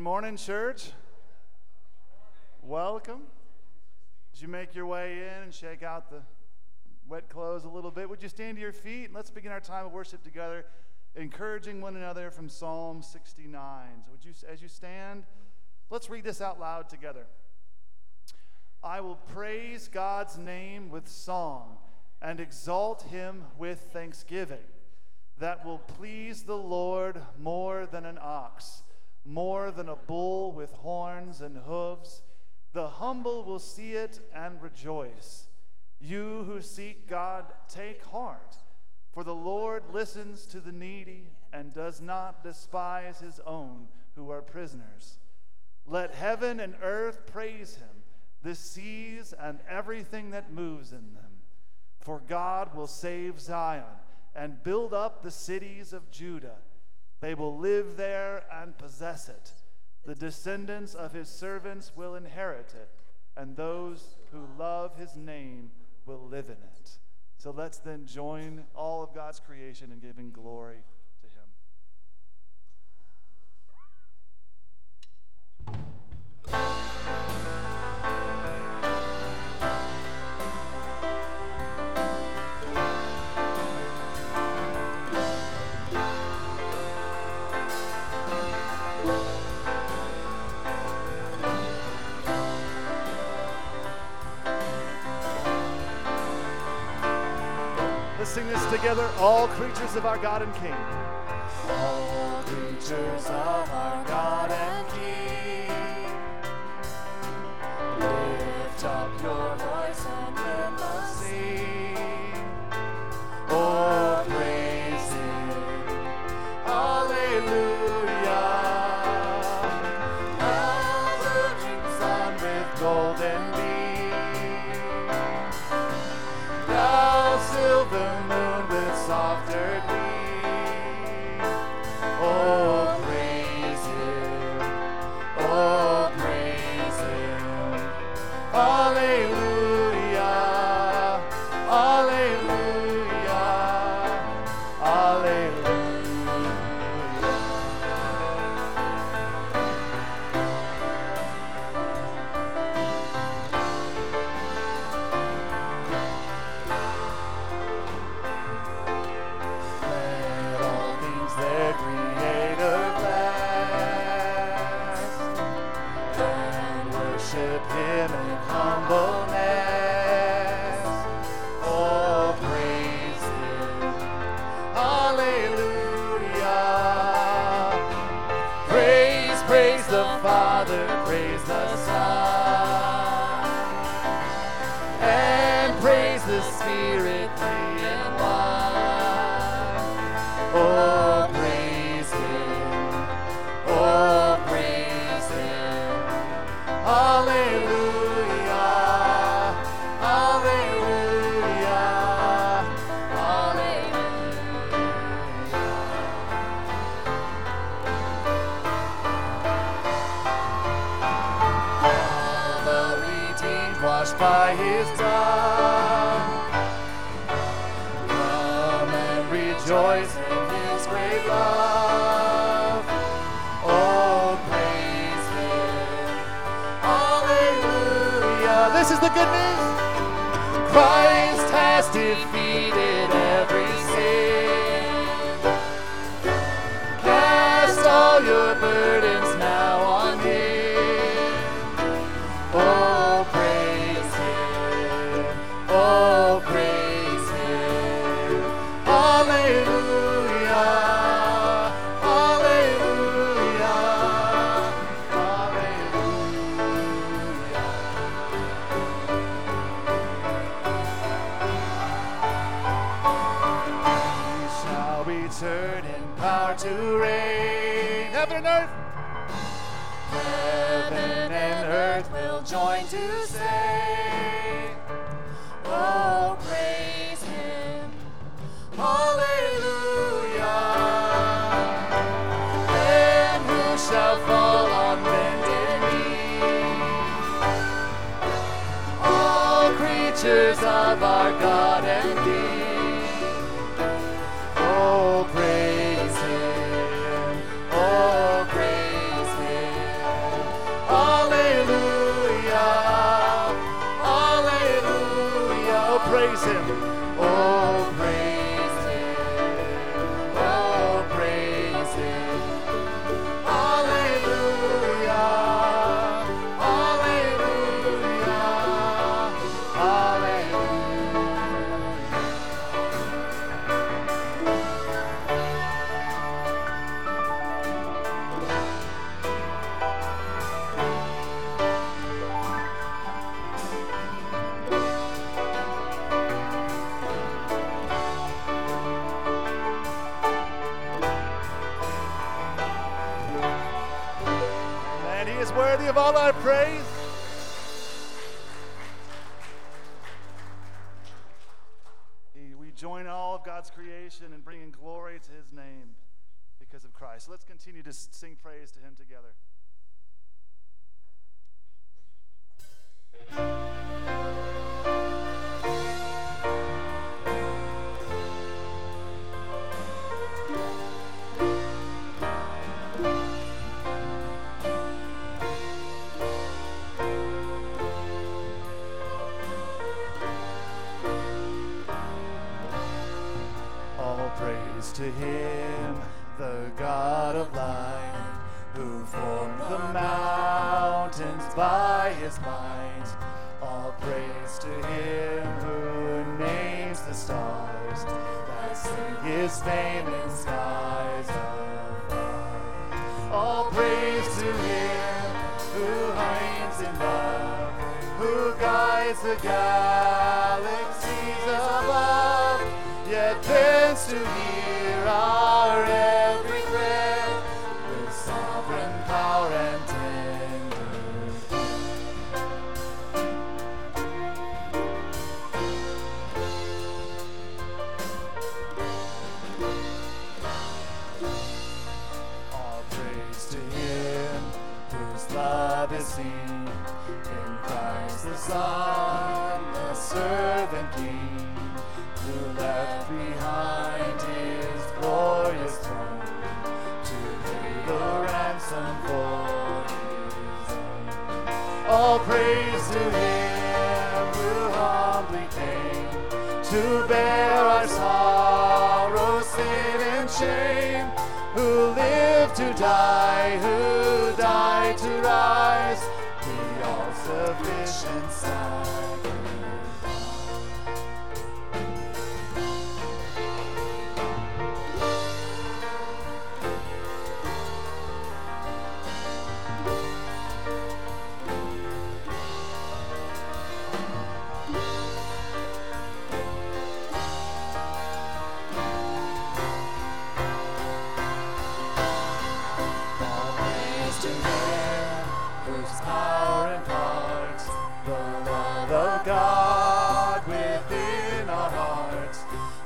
Good morning, church. Welcome. As you make your way in and shake out the wet clothes a little bit, would you stand to your feet and let's begin our time of worship together, encouraging one another from Psalm 69. So, would you, as you stand, let's read this out loud together. I will praise God's name with song and exalt him with thanksgiving. That will please the Lord more than an ox more than a bull with horns and hooves. The humble will see it and rejoice. You who seek God, take heart, for the Lord listens to the needy and does not despise his own who are prisoners. Let heaven and earth praise him, the seas and everything that moves in them. For God will save Zion and build up the cities of Judah. They will live there and possess it. The descendants of his servants will inherit it, and those who love his name will live in it. So let's then join all of God's creation in giving glory to him. Sing this together. All creatures of our God and King. All creatures of our God and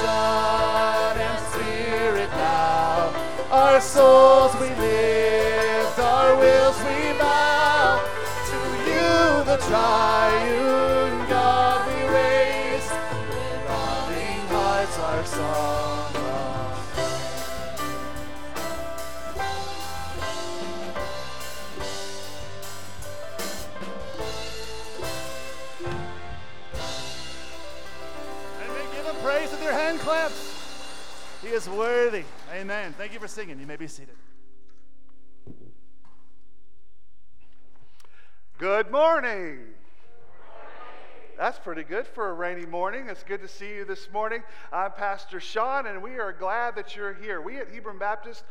Son, and Spirit now, our souls we lift, our wills we bow. To you, the triune is worthy. Amen. Thank you for singing. You may be seated. Good morning. That's pretty good for a rainy morning. It's good to see you this morning. I'm Pastor Sean, and we are glad that you're here. We at Hebron Baptist,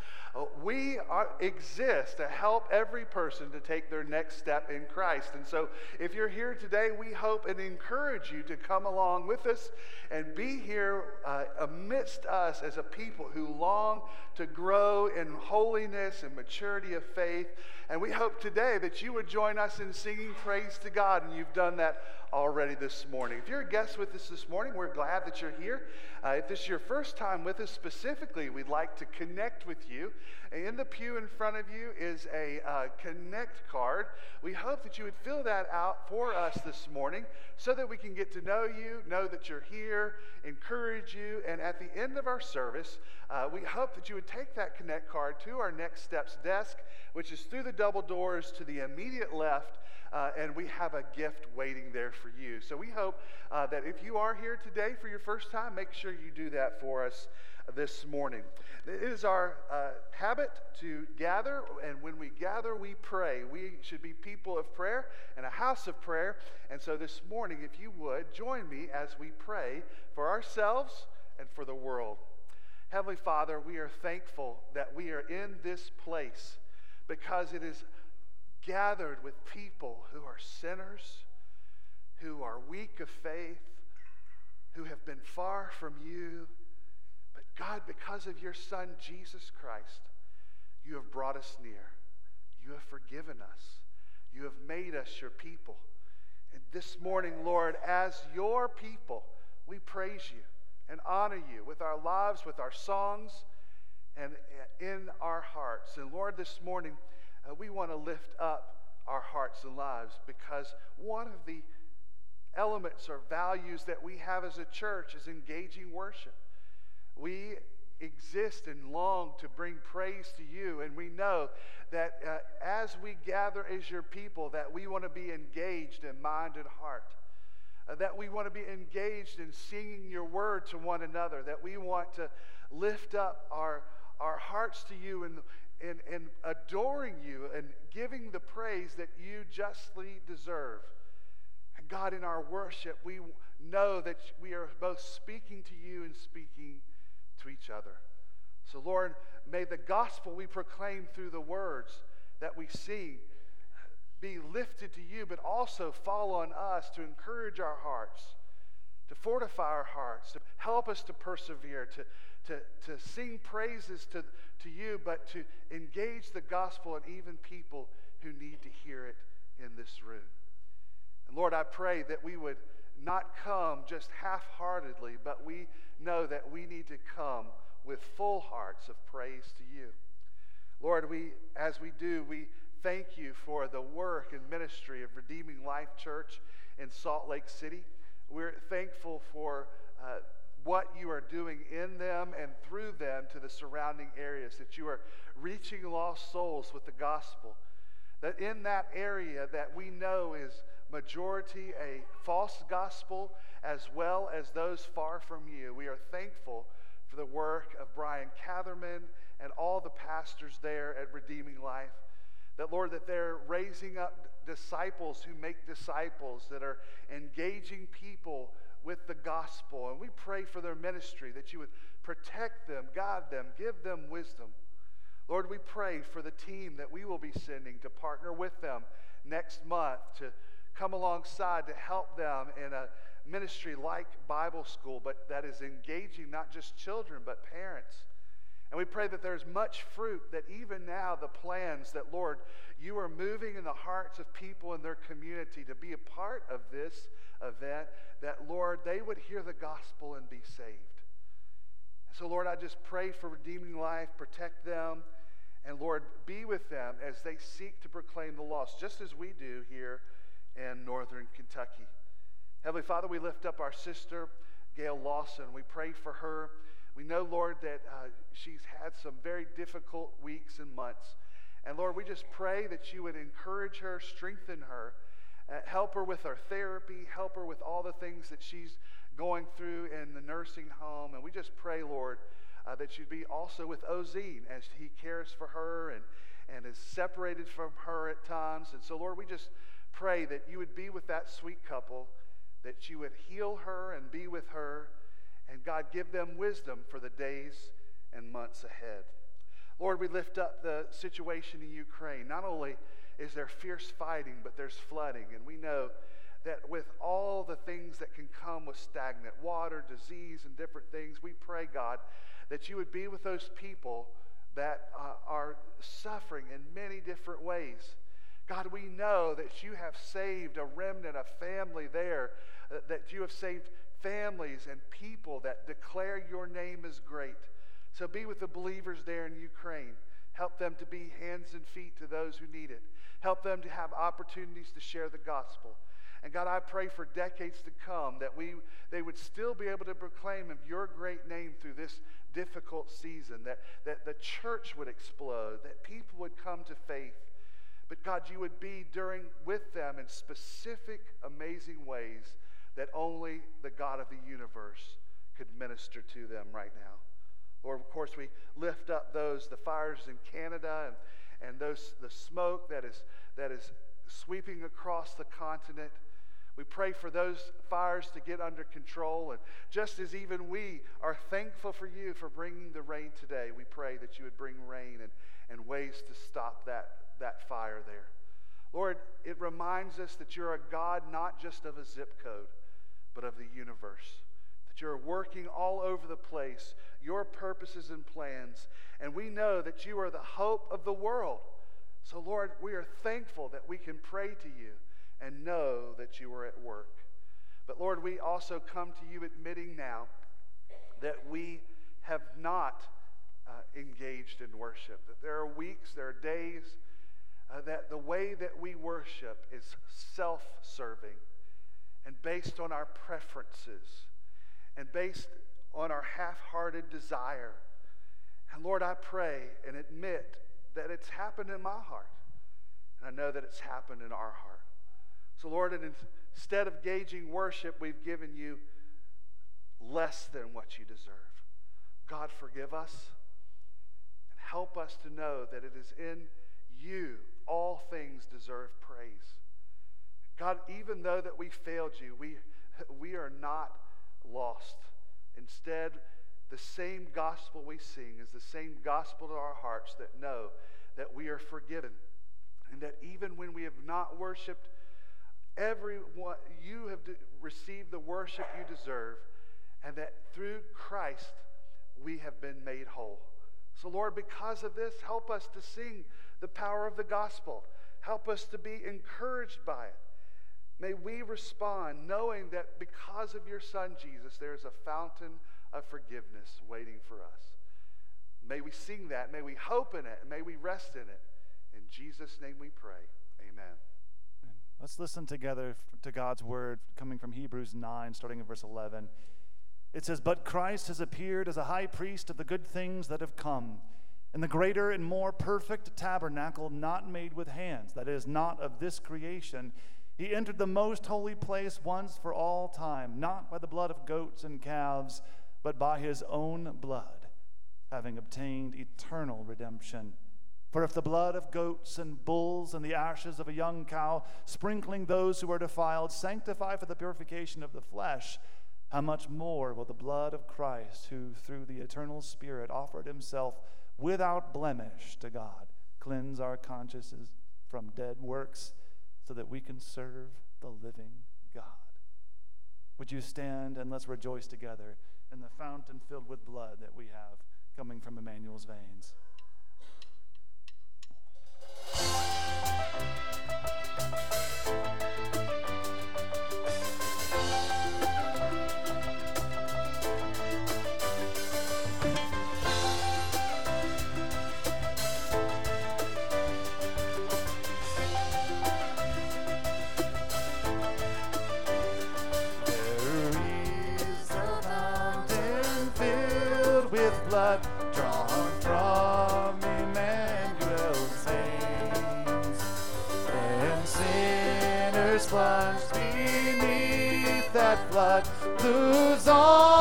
we are, exist to help every person to take their next step in Christ. And so, if you're here today, we hope and encourage you to come along with us and be here uh, amidst us as a people who long to grow in holiness and maturity of faith. And we hope today that you would join us in singing praise to God, and you've done that already this morning. If you're a guest with us this morning, we're glad that you're here. Uh, if this is your first time with us specifically, we'd like to connect with you. In the pew in front of you is a uh, connect card. We hope that you would fill that out for us this morning so that we can get to know you, know that you're here, encourage you, and at the end of our service, uh, we hope that you would take that connect card to our Next Steps desk, which is through the double doors to the immediate left. Uh, and we have a gift waiting there for you. So we hope uh, that if you are here today for your first time, make sure you do that for us this morning. It is our uh, habit to gather, and when we gather, we pray. We should be people of prayer and a house of prayer. And so this morning, if you would, join me as we pray for ourselves and for the world. Heavenly Father, we are thankful that we are in this place because it is gathered with people who are sinners, who are weak of faith, who have been far from you. But God, because of your Son, Jesus Christ, you have brought us near. You have forgiven us. You have made us your people. And this morning, Lord, as your people, we praise you and honor you with our lives, with our songs, and in our hearts. And Lord, this morning, uh, we want to lift up our hearts and lives because one of the elements or values that we have as a church is engaging worship. We exist and long to bring praise to you and we know that uh, as we gather as your people that we want to be engaged in mind and heart uh, that we want to be engaged in singing your word to one another that we want to lift up our our hearts to you and and, and adoring you and giving the praise that you justly deserve. And God, in our worship, we know that we are both speaking to you and speaking to each other. So, Lord, may the gospel we proclaim through the words that we sing be lifted to you, but also fall on us to encourage our hearts, to fortify our hearts, to help us to persevere, to, to, to sing praises to, to you, but to engage the gospel and even people who need to hear it in this room. And Lord, I pray that we would not come just half heartedly, but we know that we need to come with full hearts of praise to you. Lord, we, as we do, we thank you for the work and ministry of Redeeming Life Church in Salt Lake City. We're thankful for uh, what you are doing in them and through them to the surrounding areas, that you are reaching lost souls with the gospel. That in that area that we know is majority a false gospel as well as those far from you. We are thankful for the work of Bryan Catherman and all the pastors there at Redeeming Life. That, Lord, that they're raising up disciples who make disciples, that are engaging people with the gospel. And we pray for their ministry that you would protect them, guide them, give them wisdom. Lord, we pray for the team that we will be sending to partner with them next month to come alongside to help them in a ministry like Bible school, but that is engaging not just children, but parents. And we pray that there's much fruit, that even now the plans that, Lord, you are moving in the hearts of people in their community to be a part of this event, that, Lord, they would hear the gospel and be saved. So, Lord, I just pray for redeeming life, protect them, and, Lord, be with them as they seek to proclaim the lost, just as we do here in northern Kentucky. Heavenly Father, we lift up our sister, Gail Lawson. We pray for her. We know, Lord, that uh, she's had some very difficult weeks and months. And Lord, we just pray that you would encourage her, strengthen her, uh, help her with her therapy, help her with all the things that she's going through in the nursing home. And we just pray, Lord, uh, that you'd be also with Ozine as he cares for her and, and is separated from her at times. And so, Lord, we just pray that you would be with that sweet couple, that you would heal her and be with her. And God, give them wisdom for the days and months ahead. Lord, we lift up the situation in Ukraine. Not only is there fierce fighting, but there's flooding. And we know that with all the things that can come with stagnant water, disease, and different things, we pray, God, that you would be with those people that uh, are suffering in many different ways. God, we know that you have saved a remnant, a family there, uh, that you have saved families and people that declare your name is great. So be with the believers there in Ukraine. Help them to be hands and feet to those who need it. Help them to have opportunities to share the gospel. And God, I pray for decades to come that we, they would still be able to proclaim of your great name through this difficult season, that, that the church would explode, that people would come to faith. But God, you would be during with them in specific, amazing ways that only the God of the universe could minister to them right now. Lord, of course, we lift up those, the fires in Canada and, and those, the smoke that is, that is sweeping across the continent. We pray for those fires to get under control. And just as even we are thankful for you for bringing the rain today, we pray that you would bring rain and, and ways to stop that, that fire there. Lord, it reminds us that you're a God not just of a zip code, but of the universe. That you're working all over the place, your purposes and plans. And we know that you are the hope of the world. So, Lord, we are thankful that we can pray to you and know that you are at work. But, Lord, we also come to you admitting now that we have not uh, engaged in worship, that there are weeks, there are days uh, that the way that we worship is self serving and based on our preferences and based on our half hearted desire. And Lord, I pray and admit that it's happened in my heart. And I know that it's happened in our heart. So, Lord, instead of gauging worship, we've given you less than what you deserve. God, forgive us and help us to know that it is in you all things deserve praise. God, even though that we failed you, we, we are not lost. Instead, the same gospel we sing is the same gospel to our hearts that know that we are forgiven. And that even when we have not worshiped, everyone, you have received the worship you deserve. And that through Christ, we have been made whole. So, Lord, because of this, help us to sing the power of the gospel. Help us to be encouraged by it. May we respond knowing that because of your Son, Jesus, there's a fountain of forgiveness waiting for us. May we sing that. May we hope in it. May we rest in it. In Jesus' name we pray. Amen. Let's listen together to God's word coming from Hebrews 9, starting in verse 11. It says, But Christ has appeared as a high priest of the good things that have come and the greater and more perfect tabernacle, not made with hands, that is, not of this creation, he entered the most holy place once for all time, not by the blood of goats and calves, but by his own blood, having obtained eternal redemption. For if the blood of goats and bulls and the ashes of a young cow, sprinkling those who are defiled, sanctify for the purification of the flesh, how much more will the blood of Christ, who through the eternal Spirit offered himself without blemish to God. Cleanse our consciences from dead works so that we can serve the living God. Would you stand and let's rejoice together in the fountain filled with blood that we have coming from Emmanuel's veins? lose all their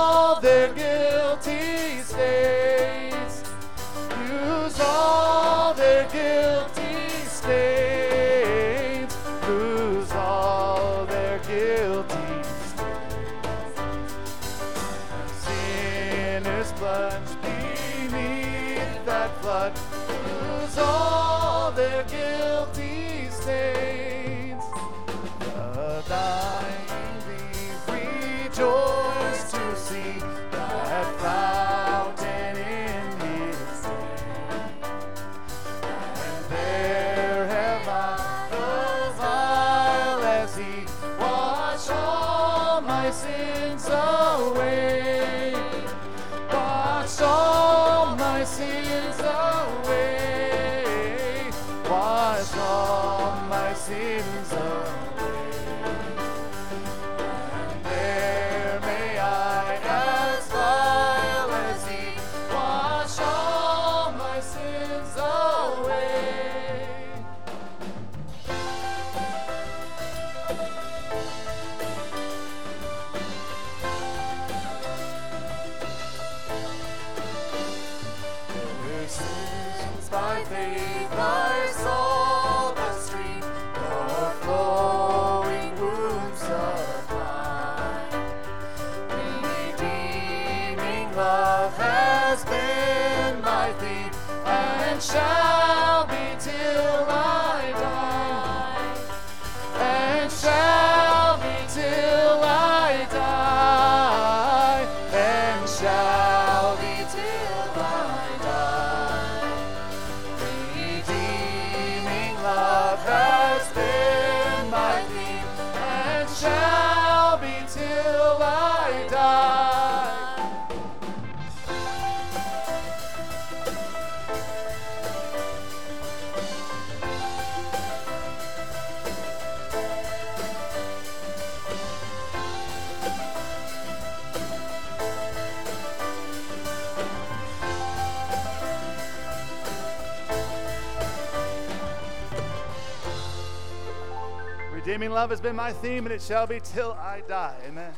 Loving love has been my theme, and it shall be till I die. Amen.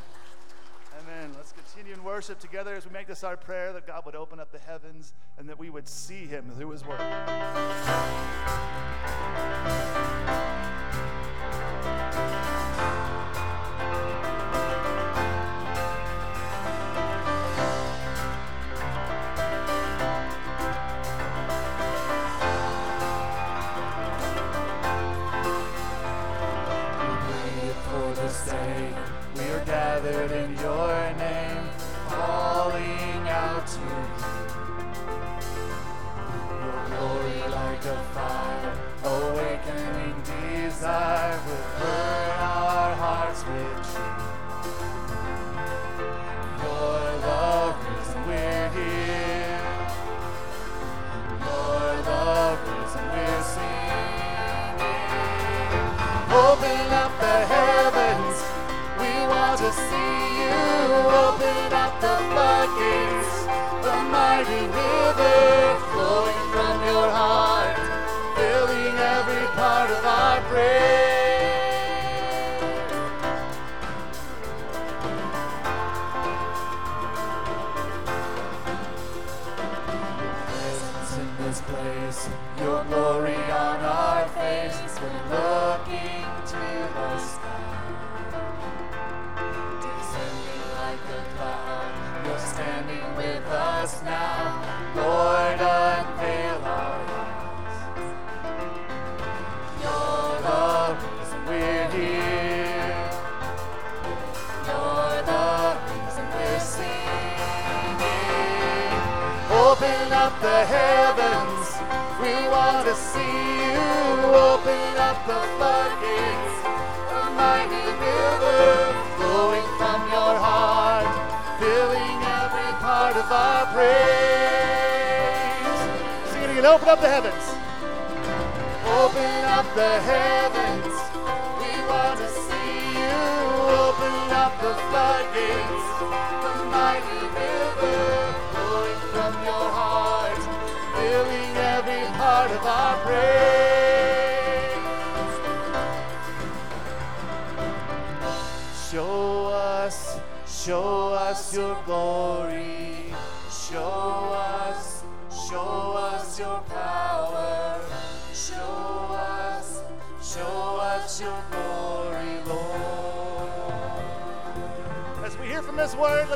Amen. Let's continue in worship together as we make this our prayer that God would open up the heavens and that we would see Him through His Word.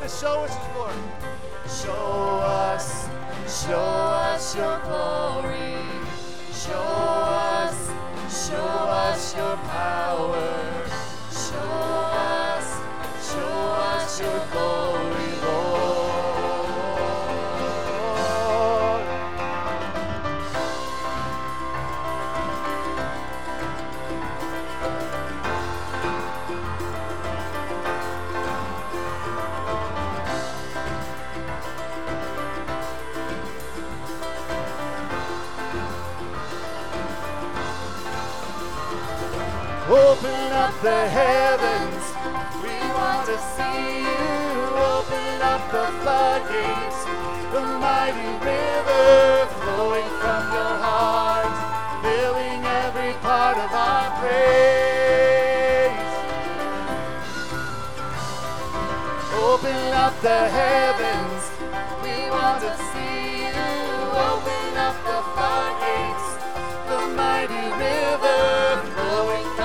to show us His glory. Show us, show us your glory. Show us, show us your power. Show us, show us your glory. Open up the heavens, we want to see you. Open up the floodgates, the mighty river flowing from your heart, filling every part of our praise. Open up the heavens, we want to see you. Open up the floodgates, the mighty river.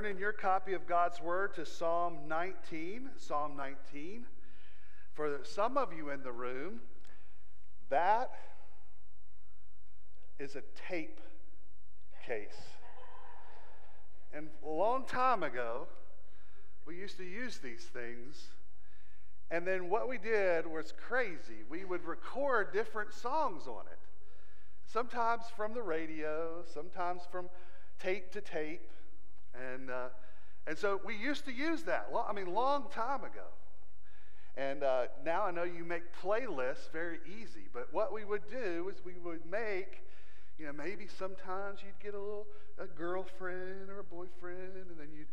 turn in your copy of God's Word to Psalm 19. Psalm 19. For some of you in the room, that is a tape case. And a long time ago, we used to use these things. And then what we did was crazy. We would record different songs on it sometimes from the radio, sometimes from tape to tape. And, uh, and so we used to use that, I mean, long time ago. And uh, now I know you make playlists very easy, but what we would do is we would make, you know, maybe sometimes you'd get a little a girlfriend or a boyfriend, and then you'd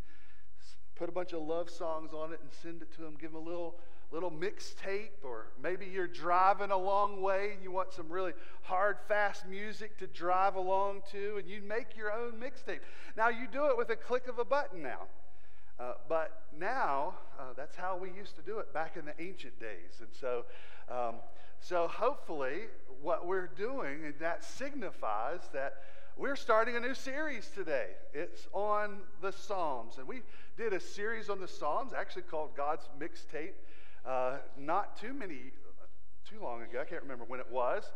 put a bunch of love songs on it and send it to them, give them a little little mixtape, or maybe you're driving a long way and you want some really hard, fast music to drive along to, and you make your own mixtape. Now you do it with a click of a button now. Uh, but now, uh, that's how we used to do it back in the ancient days. And so, um, so hopefully, what we're doing, and that signifies that we're starting a new series today. It's on the Psalms. And we did a series on the Psalms, actually called God's Mixtape, uh, not too many, too long ago. I can't remember when it was.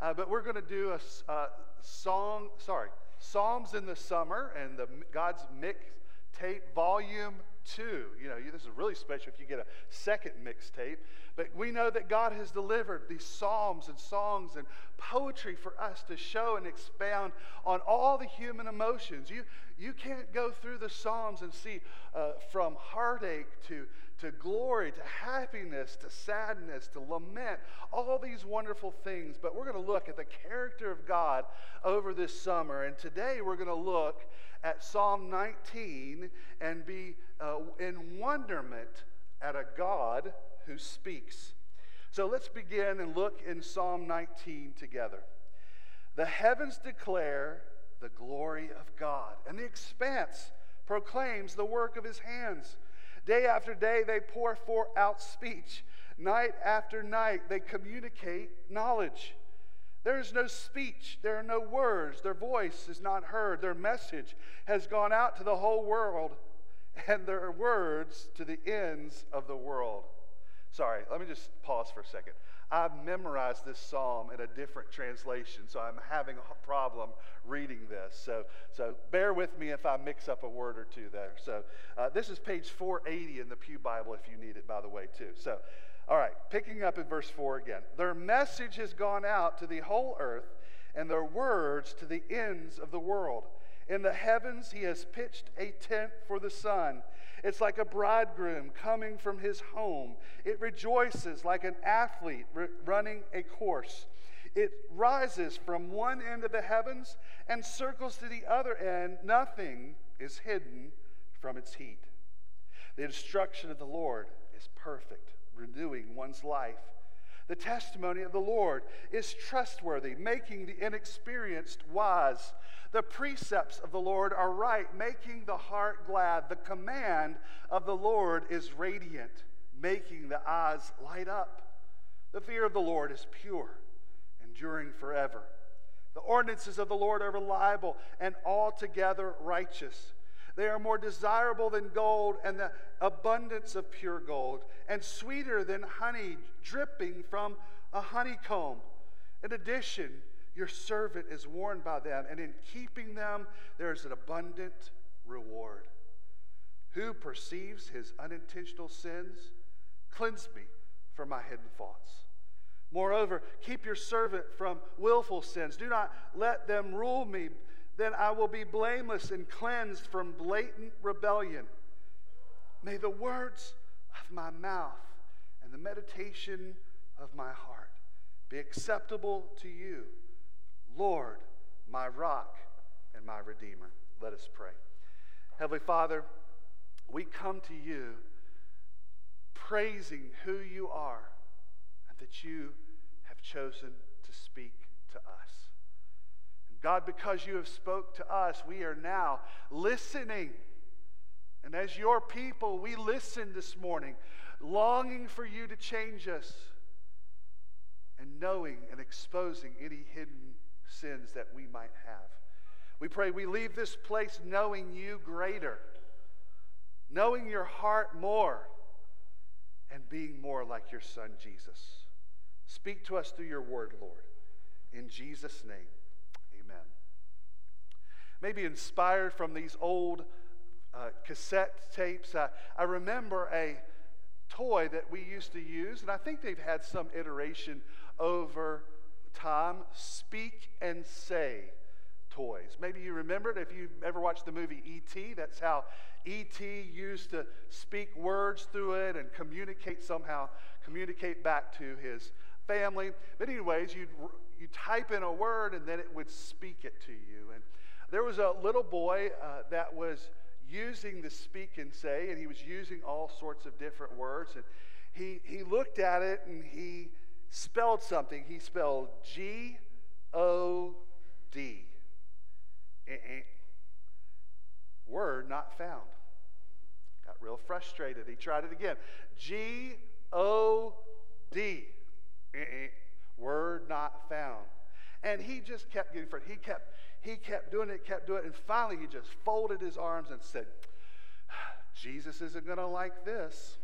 Uh, but we're going to do a, uh, song, sorry, Psalms in the Summer and the God's Mixtape Volume 2. You know, you- this is really special if you get a second mixtape. But we know that God has delivered these psalms and songs and poetry for us to show and expound on all the human emotions. You, you can't go through the psalms and see uh, from heartache to, to glory to happiness to sadness to lament, all these wonderful things. But we're going to look at the character of God over this summer. And today we're going to look at Psalm 19 and be uh, in wonderment at a God who speaks. So let's begin and look in Psalm 19 together. The heavens declare the glory of God, and the expanse proclaims the work of his hands. Day after day, they pour forth out speech. Night after night, they communicate knowledge. There is no speech, there are no words, their voice is not heard, their message has gone out to the whole world, and their words to the ends of the world. Sorry, let me just pause for a second. I've memorized this psalm in a different translation, so I'm having a problem reading this. So, so bear with me if I mix up a word or two there. So, uh, this is page 480 in the Pew Bible if you need it, by the way, too. So, all right, picking up in verse 4 again. Their message has gone out to the whole earth, and their words to the ends of the world. In the heavens, he has pitched a tent for the sun. It's like a bridegroom coming from his home. It rejoices like an athlete running a course. It rises from one end of the heavens and circles to the other end. Nothing is hidden from its heat. The instruction of the Lord is perfect, renewing one's life. The testimony of the Lord is trustworthy, making the inexperienced wise. The precepts of the Lord are right, making the heart glad. The command of the Lord is radiant, making the eyes light up. The fear of the Lord is pure, enduring forever. The ordinances of the Lord are reliable and altogether righteous. They are more desirable than gold and the abundance of pure gold, and sweeter than honey dripping from a honeycomb. In addition, your servant is warned by them, and in keeping them, there is an abundant reward. Who perceives his unintentional sins? Cleanse me from my hidden thoughts. Moreover, keep your servant from willful sins. Do not let them rule me. Then I will be blameless and cleansed from blatant rebellion. May the words of my mouth and the meditation of my heart be acceptable to you, Lord, my rock and my redeemer. Let us pray. Heavenly Father, we come to you praising who you are and that you have chosen to speak to us. God, because you have spoke to us, we are now listening. And as your people, we listen this morning, longing for you to change us and knowing and exposing any hidden sins that we might have. We pray we leave this place knowing you greater, knowing your heart more, and being more like your son Jesus. Speak to us through your word, Lord. In Jesus' name. Maybe inspired from these old uh, cassette tapes, uh, I remember a toy that we used to use, and I think they've had some iteration over time Speak and Say toys. Maybe you remember it if you've ever watched the movie E.T., that's how E.T. used to speak words through it and communicate somehow, communicate back to his family. But, anyways, you'd, you type in a word and then it would speak it to you. And there was a little boy uh, that was using the speak and say, and he was using all sorts of different words. And he, he looked at it and he spelled something. He spelled G O D. Eh, eh. Word not found. Got real frustrated. He tried it again. G O D. Eh, Word not found. And he just kept getting frustrated. He kept, he kept doing it, kept doing it, and finally he just folded his arms and said, Jesus isn't going to like this.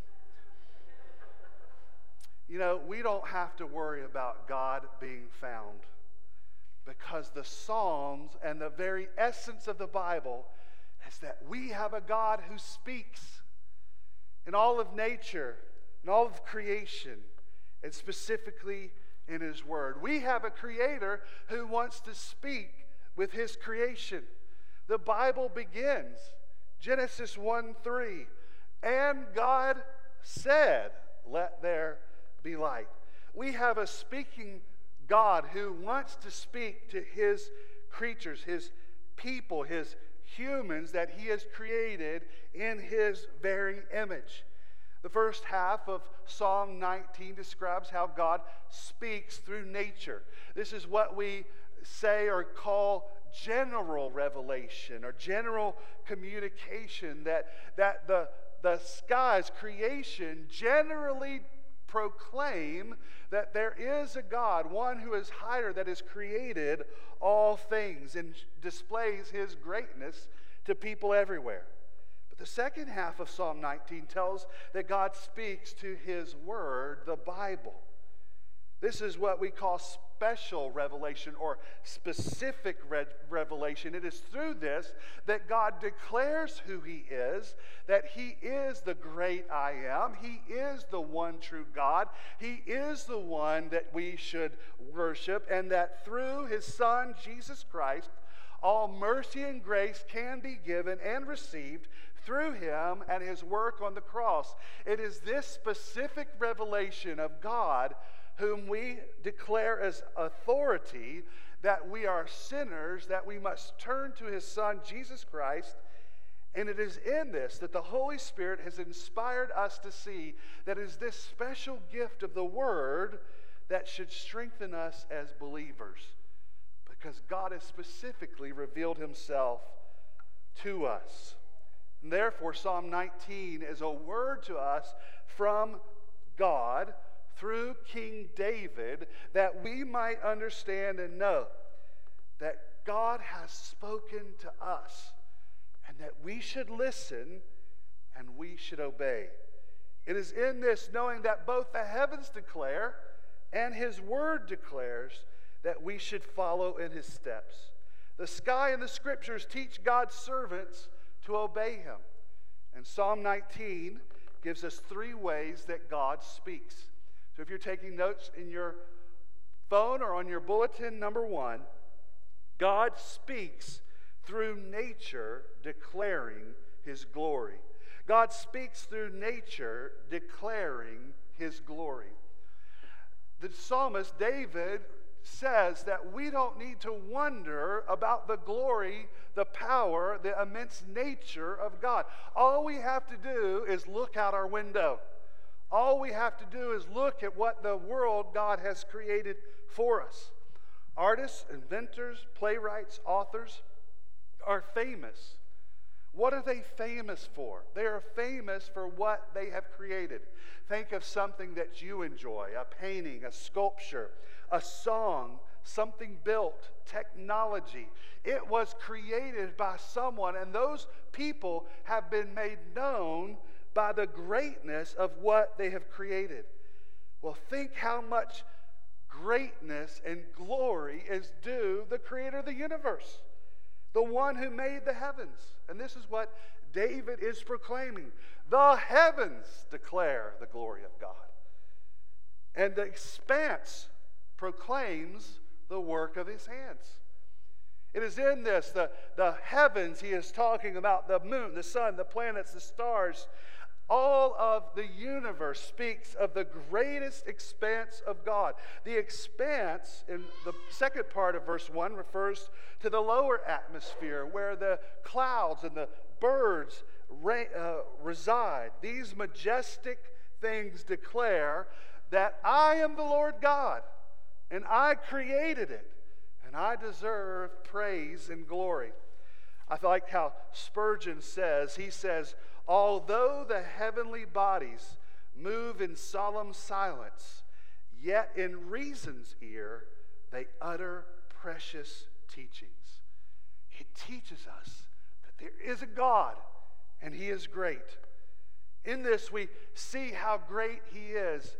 You know, we don't have to worry about God being found because the Psalms and the very essence of the Bible is that we have a God who speaks in all of nature, in all of creation, and specifically in His Word. We have a Creator who wants to speak with His creation. The Bible begins Genesis 1 3, and God said, Let there be light. We have a speaking God who wants to speak to his creatures, his people, his humans that he has created in his very image. The first half of Psalm 19 describes how God speaks through nature. This is what we say or call general revelation or general communication that, that the, the skies, creation, generally proclaim that there is a God, one who is higher, that has created all things and displays his greatness to people everywhere. But the second half of Psalm 19 tells that God speaks to his word, the Bible. This is what we call special revelation or specific re- revelation. It is through this that God declares who He is, that He is the great I am, He is the one true God, He is the one that we should worship, and that through His Son, Jesus Christ, all mercy and grace can be given and received through him and his work on the cross. It is this specific revelation of God whom we declare as authority that we are sinners, that we must turn to his Son, Jesus Christ. And it is in this that the Holy Spirit has inspired us to see that is this special gift of the Word that should strengthen us as believers. Because God has specifically revealed himself to us. And therefore, Psalm 19 is a word to us from God through King David that we might understand and know that God has spoken to us and that we should listen and we should obey. It is in this knowing that both the heavens declare and his word declares that we should follow in his steps. The sky and the scriptures teach God's servants to obey him. And Psalm 19 gives us three ways that God speaks. So if you're taking notes in your phone or on your bulletin, number one, God speaks through nature declaring his glory. God speaks through nature declaring his glory. The psalmist David says that we don't need to wonder about the glory, the power, the immense nature of God. All we have to do is look out our window. All we have to do is look at what the world God has created for us. Artists, inventors, playwrights, authors are famous. What are they famous for? They are famous for what they have created. Think of something that you enjoy a painting, a sculpture, a song, something built, technology. It was created by someone, and those people have been made known by the greatness of what they have created. Well, think how much greatness and glory is due the creator of the universe, the one who made the heavens. And this is what David is proclaiming the heavens declare the glory of God, and the expanse proclaims the work of his hands. It is in this, the, the heavens, he is talking about the moon, the sun, the planets, the stars. All of the universe speaks of the greatest expanse of God. The expanse, in the second part of verse 1, refers to the lower atmosphere where the clouds and the birds re, uh, reside. These majestic things declare that I am the Lord God and I created it, and I deserve praise and glory. I like how Spurgeon says, he says, although the heavenly bodies move in solemn silence, yet in reason's ear they utter precious teachings. It teaches us that there is a God and he is great. In this, we see how great he is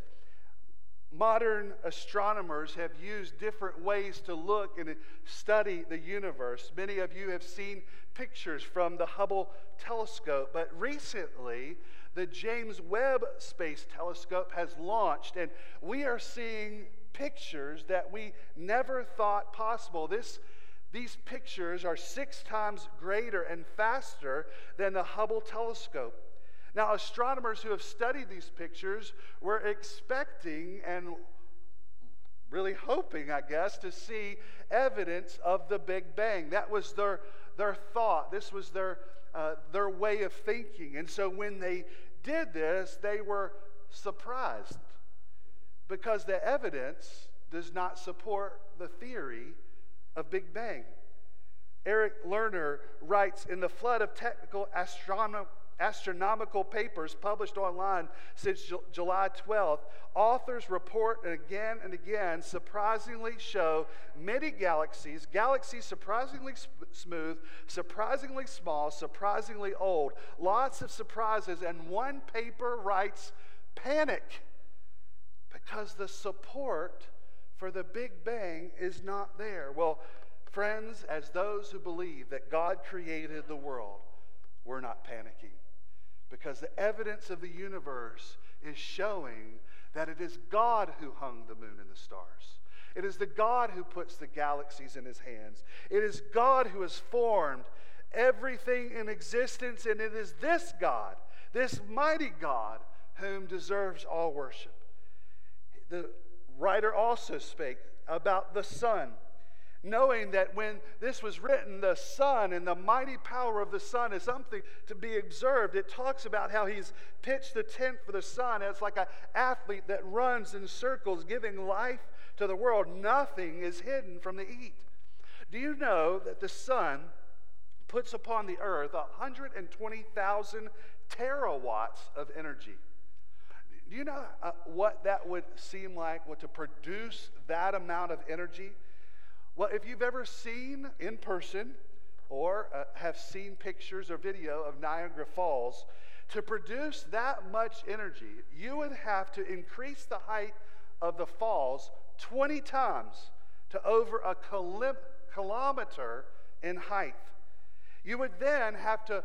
modern astronomers have used different ways to look and study the universe. Many of you have seen pictures from the Hubble telescope, but recently the James Webb Space Telescope has launched, and we are seeing pictures that we never thought possible. This these pictures are six times greater and faster than the Hubble telescope. Now, astronomers who have studied these pictures were expecting and really hoping, I guess, to see evidence of the Big Bang. That was their, their thought. This was their, uh, their way of thinking. And so when they did this, they were surprised because the evidence does not support the theory of Big Bang. Eric Lerner writes In the flood of technical astronomy astronomical papers published online since July 12th, authors report again and again surprisingly show many galaxies, galaxies surprisingly smooth, surprisingly small, surprisingly old. Lots of surprises, and one paper writes panic because the support for the Big Bang is not there. Well, friends, as those who believe that God created the world, we're not panicking because the evidence of the universe is showing that it is God who hung the moon and the stars. It is the God who puts the galaxies in his hands. It is God who has formed everything in existence, and it is this God, this mighty God, whom deserves all worship. The writer also spake about the sun knowing that when this was written, the sun and the mighty power of the sun is something to be observed. It talks about how he's pitched the tent for the sun. It's like an athlete that runs in circles, giving life to the world. Nothing is hidden from the heat. Do you know that the sun puts upon the earth 120,000 terawatts of energy? Do you know uh, what that would seem like what, to produce that amount of energy? Well, if you've ever seen in person or uh, have seen pictures or video of Niagara Falls, to produce that much energy, you would have to increase the height of the falls 20 times to over a kilometer in height. You would then have to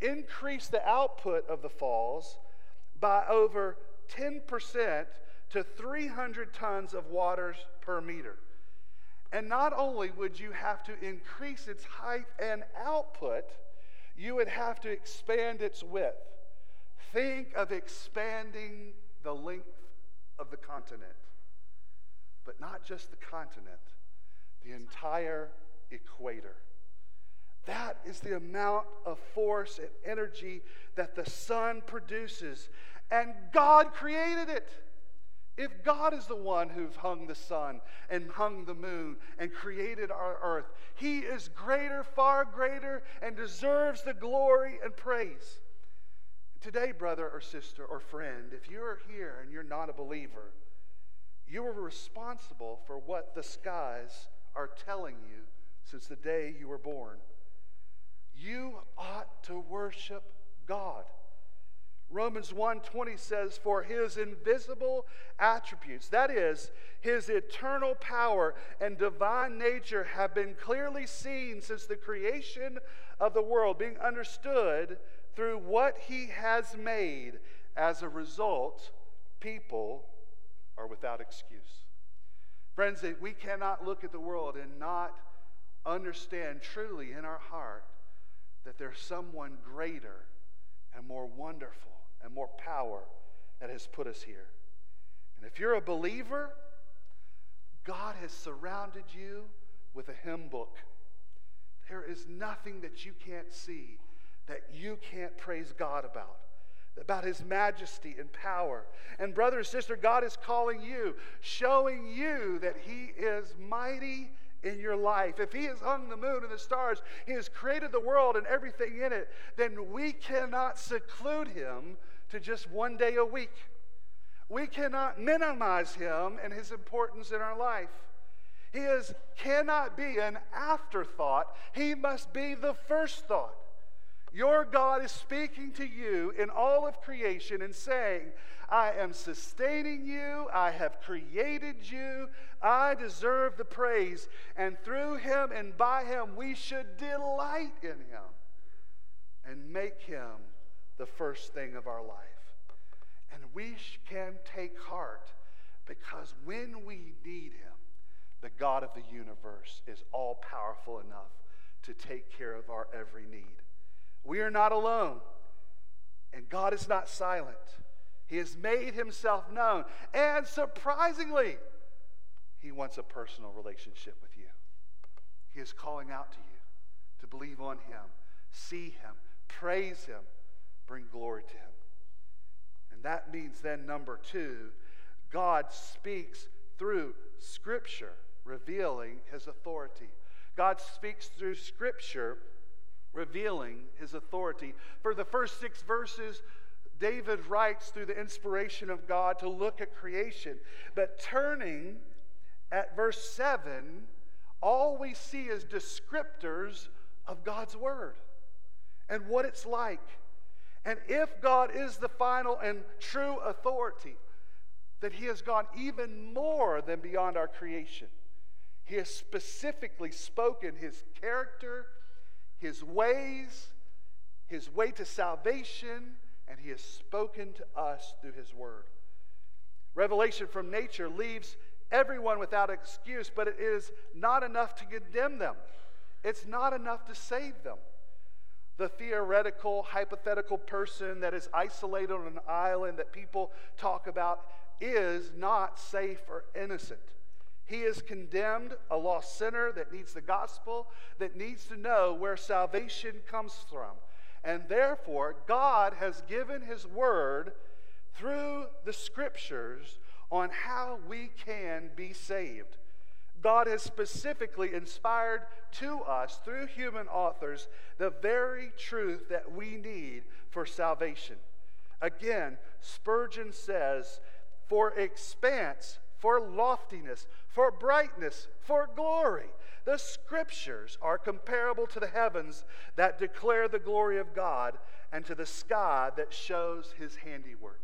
increase the output of the falls by over 10% to 300 tons of waters per meter. And not only would you have to increase its height and output, you would have to expand its width. Think of expanding the length of the continent, but not just the continent, the entire equator. That is the amount of force and energy that the sun produces, and God created it. If God is the one who hung the sun and hung the moon and created our earth, He is greater, far greater, and deserves the glory and praise. Today, brother or sister or friend, if you are here and you're not a believer, you are responsible for what the skies are telling you since the day you were born. You ought to worship God. Romans 1:20 says for his invisible attributes that is his eternal power and divine nature have been clearly seen since the creation of the world being understood through what he has made. As a result people are without excuse. Friends we cannot look at the world and not understand truly in our heart that there's someone greater and more wonderful and more power that has put us here. And if you're a believer, God has surrounded you with a hymn book. There is nothing that you can't see that you can't praise God about about his majesty and power. And, brother and sister, God is calling you, showing you that he is mighty in your life. If He has hung the moon and the stars, He has created the world and everything in it, then we cannot seclude Him to just one day a week. We cannot minimize Him and His importance in our life. He is, cannot be an afterthought, He must be the first thought. Your God is speaking to you in all of creation and saying, I am sustaining you. I have created you. I deserve the praise. And through him and by him, we should delight in him and make him the first thing of our life. And we can take heart because when we need him, the God of the universe is all powerful enough to take care of our every need. We are not alone, and God is not silent. He has made himself known. And surprisingly, he wants a personal relationship with you. He is calling out to you to believe on him, see him, praise him, bring glory to him. And that means then, number two, God speaks through Scripture, revealing his authority. God speaks through Scripture, revealing his authority. For the first six verses, David writes through the inspiration of God to look at creation. But turning at verse 7, all we see is descriptors of God's word and what it's like. And if God is the final and true authority, that He has gone even more than beyond our creation. He has specifically spoken His character, His ways, His way to salvation, and he has spoken to us through his word. Revelation from nature leaves everyone without excuse, but it is not enough to condemn them. It's not enough to save them. The theoretical, hypothetical person that is isolated on an island that people talk about is not safe or innocent. He is condemned, a lost sinner that needs the gospel, that needs to know where salvation comes from. And therefore, God has given His word through the scriptures on how we can be saved. God has specifically inspired to us through human authors the very truth that we need for salvation. Again, Spurgeon says, For expanse, for loftiness, for brightness, for glory, the scriptures are comparable to the heavens that declare the glory of God and to the sky that shows his handiwork.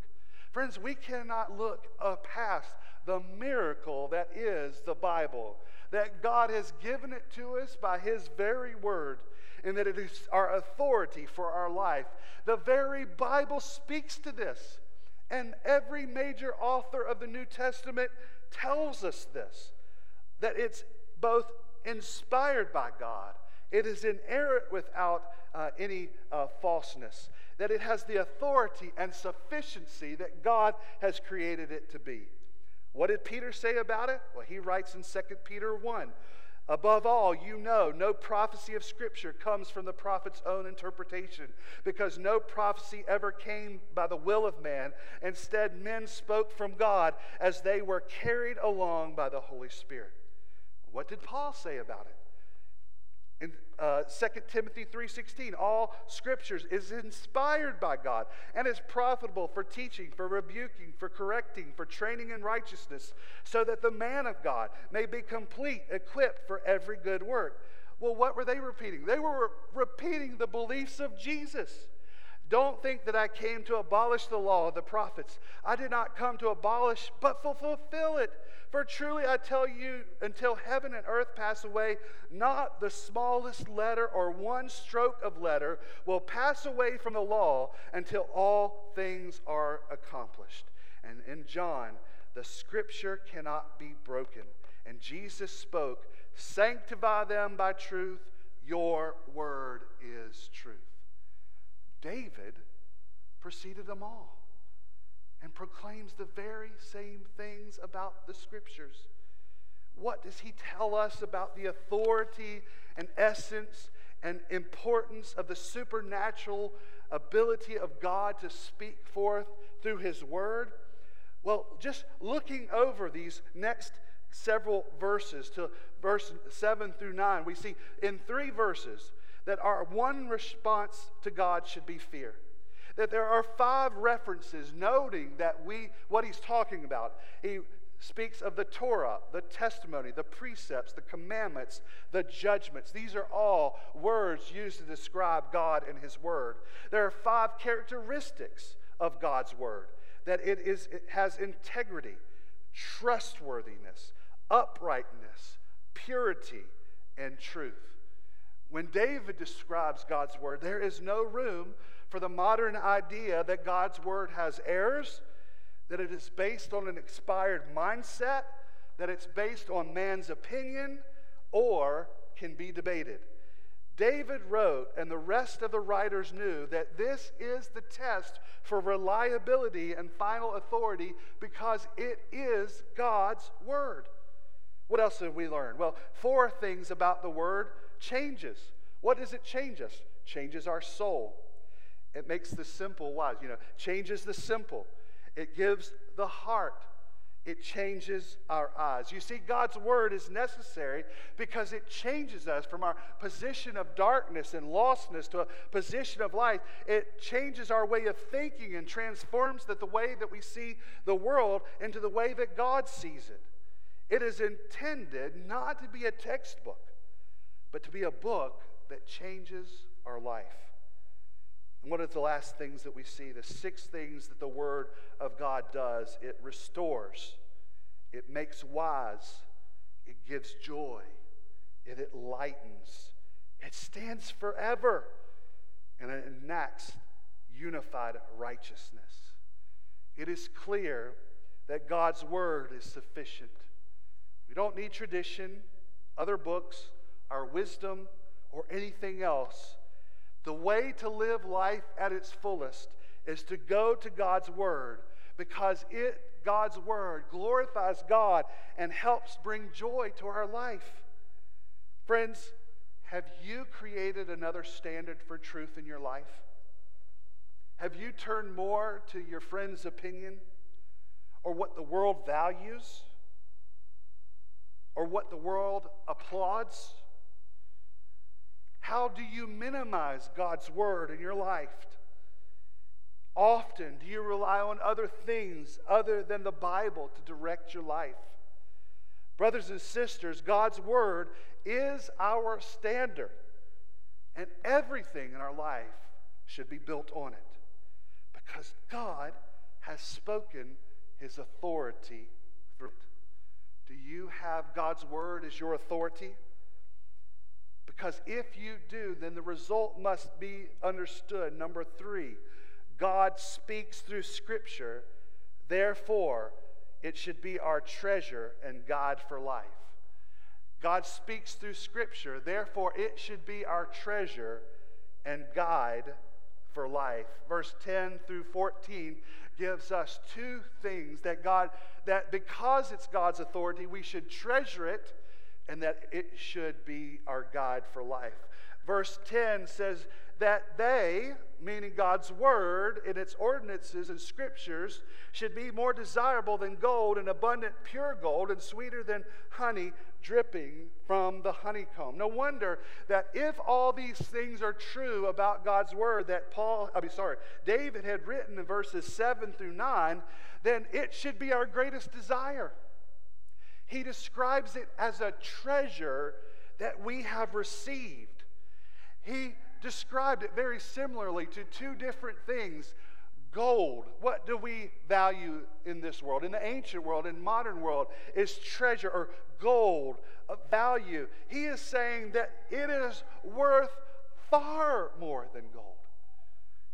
Friends, we cannot look past the miracle that is the Bible. That God has given it to us by His very word, and that it is our authority for our life. The very Bible speaks to this. And every major author of the New Testament tells us this that it's both inspired by God, it is inerrant without uh, any uh, falseness, that it has the authority and sufficiency that God has created it to be. What did Peter say about it? Well, he writes in 2 Peter 1 Above all, you know, no prophecy of Scripture comes from the prophet's own interpretation, because no prophecy ever came by the will of man. Instead, men spoke from God as they were carried along by the Holy Spirit. What did Paul say about it? In uh, 2 Timothy 3:16, all scriptures is inspired by God and is profitable for teaching, for rebuking, for correcting, for training in righteousness, so that the man of God may be complete, equipped for every good work. Well, what were they repeating? They were repeating the beliefs of Jesus. Don't think that I came to abolish the law of the prophets. I did not come to abolish, but fulfill it. For truly I tell you, until heaven and earth pass away, not the smallest letter or one stroke of letter will pass away from the law until all things are accomplished. And in John, the scripture cannot be broken. And Jesus spoke, Sanctify them by truth, your word is truth. David preceded them all and proclaims the very same things about the scriptures. What does he tell us about the authority and essence and importance of the supernatural ability of God to speak forth through his word? Well, just looking over these next several verses to verse 7 through 9, we see in three verses that our one response to God should be fear. That there are five references noting that we, what he's talking about. He speaks of the Torah, the testimony, the precepts, the commandments, the judgments. These are all words used to describe God and his word. There are five characteristics of God's word that it, is, it has integrity, trustworthiness, uprightness, purity, and truth. When David describes God's word, there is no room for the modern idea that God's word has errors, that it is based on an expired mindset, that it's based on man's opinion, or can be debated. David wrote, and the rest of the writers knew, that this is the test for reliability and final authority because it is God's word. What else have we learned? Well, four things about the word changes. What does it change us? Changes our soul. It makes the simple wise, you know, changes the simple. It gives the heart. It changes our eyes. You see, God's word is necessary because it changes us from our position of darkness and lostness to a position of light. It changes our way of thinking and transforms the, the way that we see the world into the way that God sees it. It is intended not to be a textbook, but to be a book that changes our life. And what are the last things that we see? The six things that the Word of God does it restores, it makes wise, it gives joy, it enlightens, it stands forever, and it enacts unified righteousness. It is clear that God's Word is sufficient. We don't need tradition, other books, our wisdom, or anything else. The way to live life at its fullest is to go to God's Word because it, God's Word, glorifies God and helps bring joy to our life. Friends, have you created another standard for truth in your life? Have you turned more to your friend's opinion or what the world values or what the world applauds? How do you minimize God's word in your life? Often, do you rely on other things other than the Bible to direct your life? Brothers and sisters, God's word is our standard, and everything in our life should be built on it because God has spoken his authority through it. Do you have God's word as your authority? Because if you do, then the result must be understood. Number three, God speaks through Scripture, therefore, it should be our treasure and guide for life. God speaks through Scripture, therefore, it should be our treasure and guide for life. Verse 10 through 14 gives us two things that God, that because it's God's authority, we should treasure it and that it should be our guide for life. Verse 10 says that they, meaning God's word and its ordinances and scriptures, should be more desirable than gold and abundant pure gold and sweeter than honey dripping from the honeycomb. No wonder that if all these things are true about God's word that Paul, I mean, sorry, David had written in verses 7 through 9, then it should be our greatest desire. He describes it as a treasure that we have received. He described it very similarly to two different things gold. What do we value in this world? In the ancient world, in modern world, is treasure or gold, value. He is saying that it is worth far more than gold.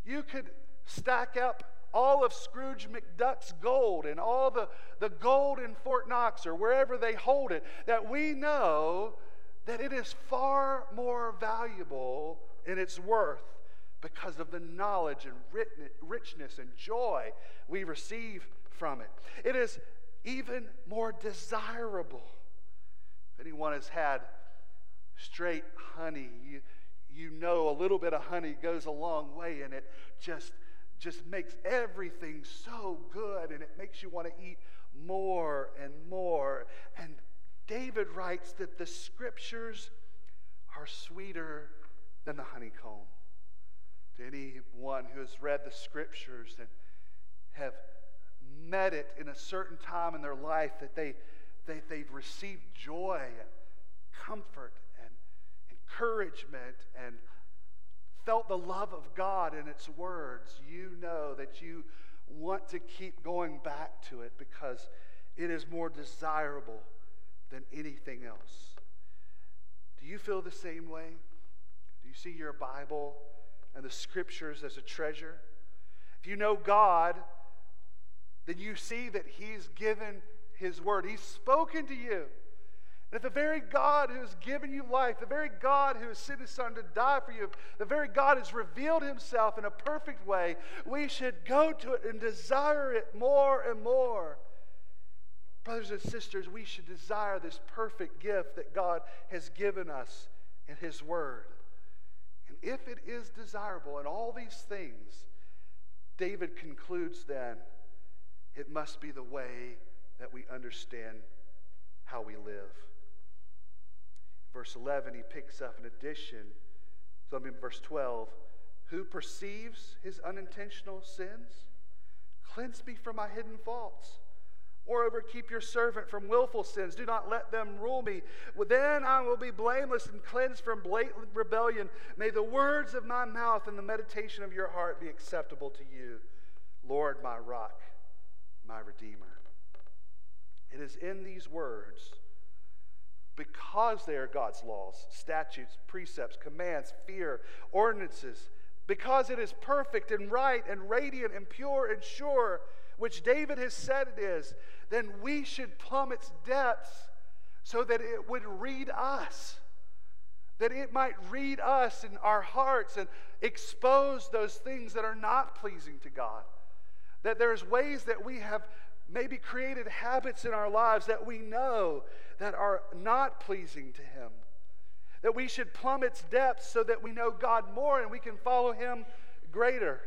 You could stack up all of Scrooge McDuck's gold and all the, the gold in Fort Knox or wherever they hold it, that we know that it is far more valuable in its worth because of the knowledge and richness and joy we receive from it. It is even more desirable. If anyone has had straight honey, you, you know a little bit of honey goes a long way and it just just makes everything so good and it makes you want to eat more and more. And David writes that the scriptures are sweeter than the honeycomb to anyone who has read the scriptures and have met it in a certain time in their life that they, they, they've received joy and comfort and encouragement and felt the love of God in its words, you know that you want to keep going back to it because it is more desirable than anything else. Do you feel the same way? Do you see your Bible and the scriptures as a treasure. If you know God, then you see that He's given His word, He's spoken to you. If the very God who has given you life, the very God who has sent his son to die for you, the very God has revealed himself in a perfect way, we should go to it and desire it more and more. Brothers and sisters, we should desire this perfect gift that God has given us in his word And if it is desirable in all these things, David concludes then, it must be the way that we understand how we live. Verse 11, he picks up an addition. So I in verse 12, who perceives his unintentional sins? Cleanse me from my hidden faults. Moreover, keep your servant from willful sins. Do not let them rule me. Then I will be blameless and cleansed from blatant rebellion. May the words of my mouth and the meditation of your heart be acceptable to you, Lord, my rock, my redeemer. It is in these words, because they are God's laws, statutes, precepts, commands, fear, ordinances, because it is perfect and right and radiant and pure and sure which David has said it is, then we should plumb its depths so that it would read us. That it might read us in our hearts and expose those things that are not pleasing to God. That there's ways that we have maybe created habits in our lives that we know that are not pleasing to Him. That we should plumb its depths so that we know God more and we can follow Him greater.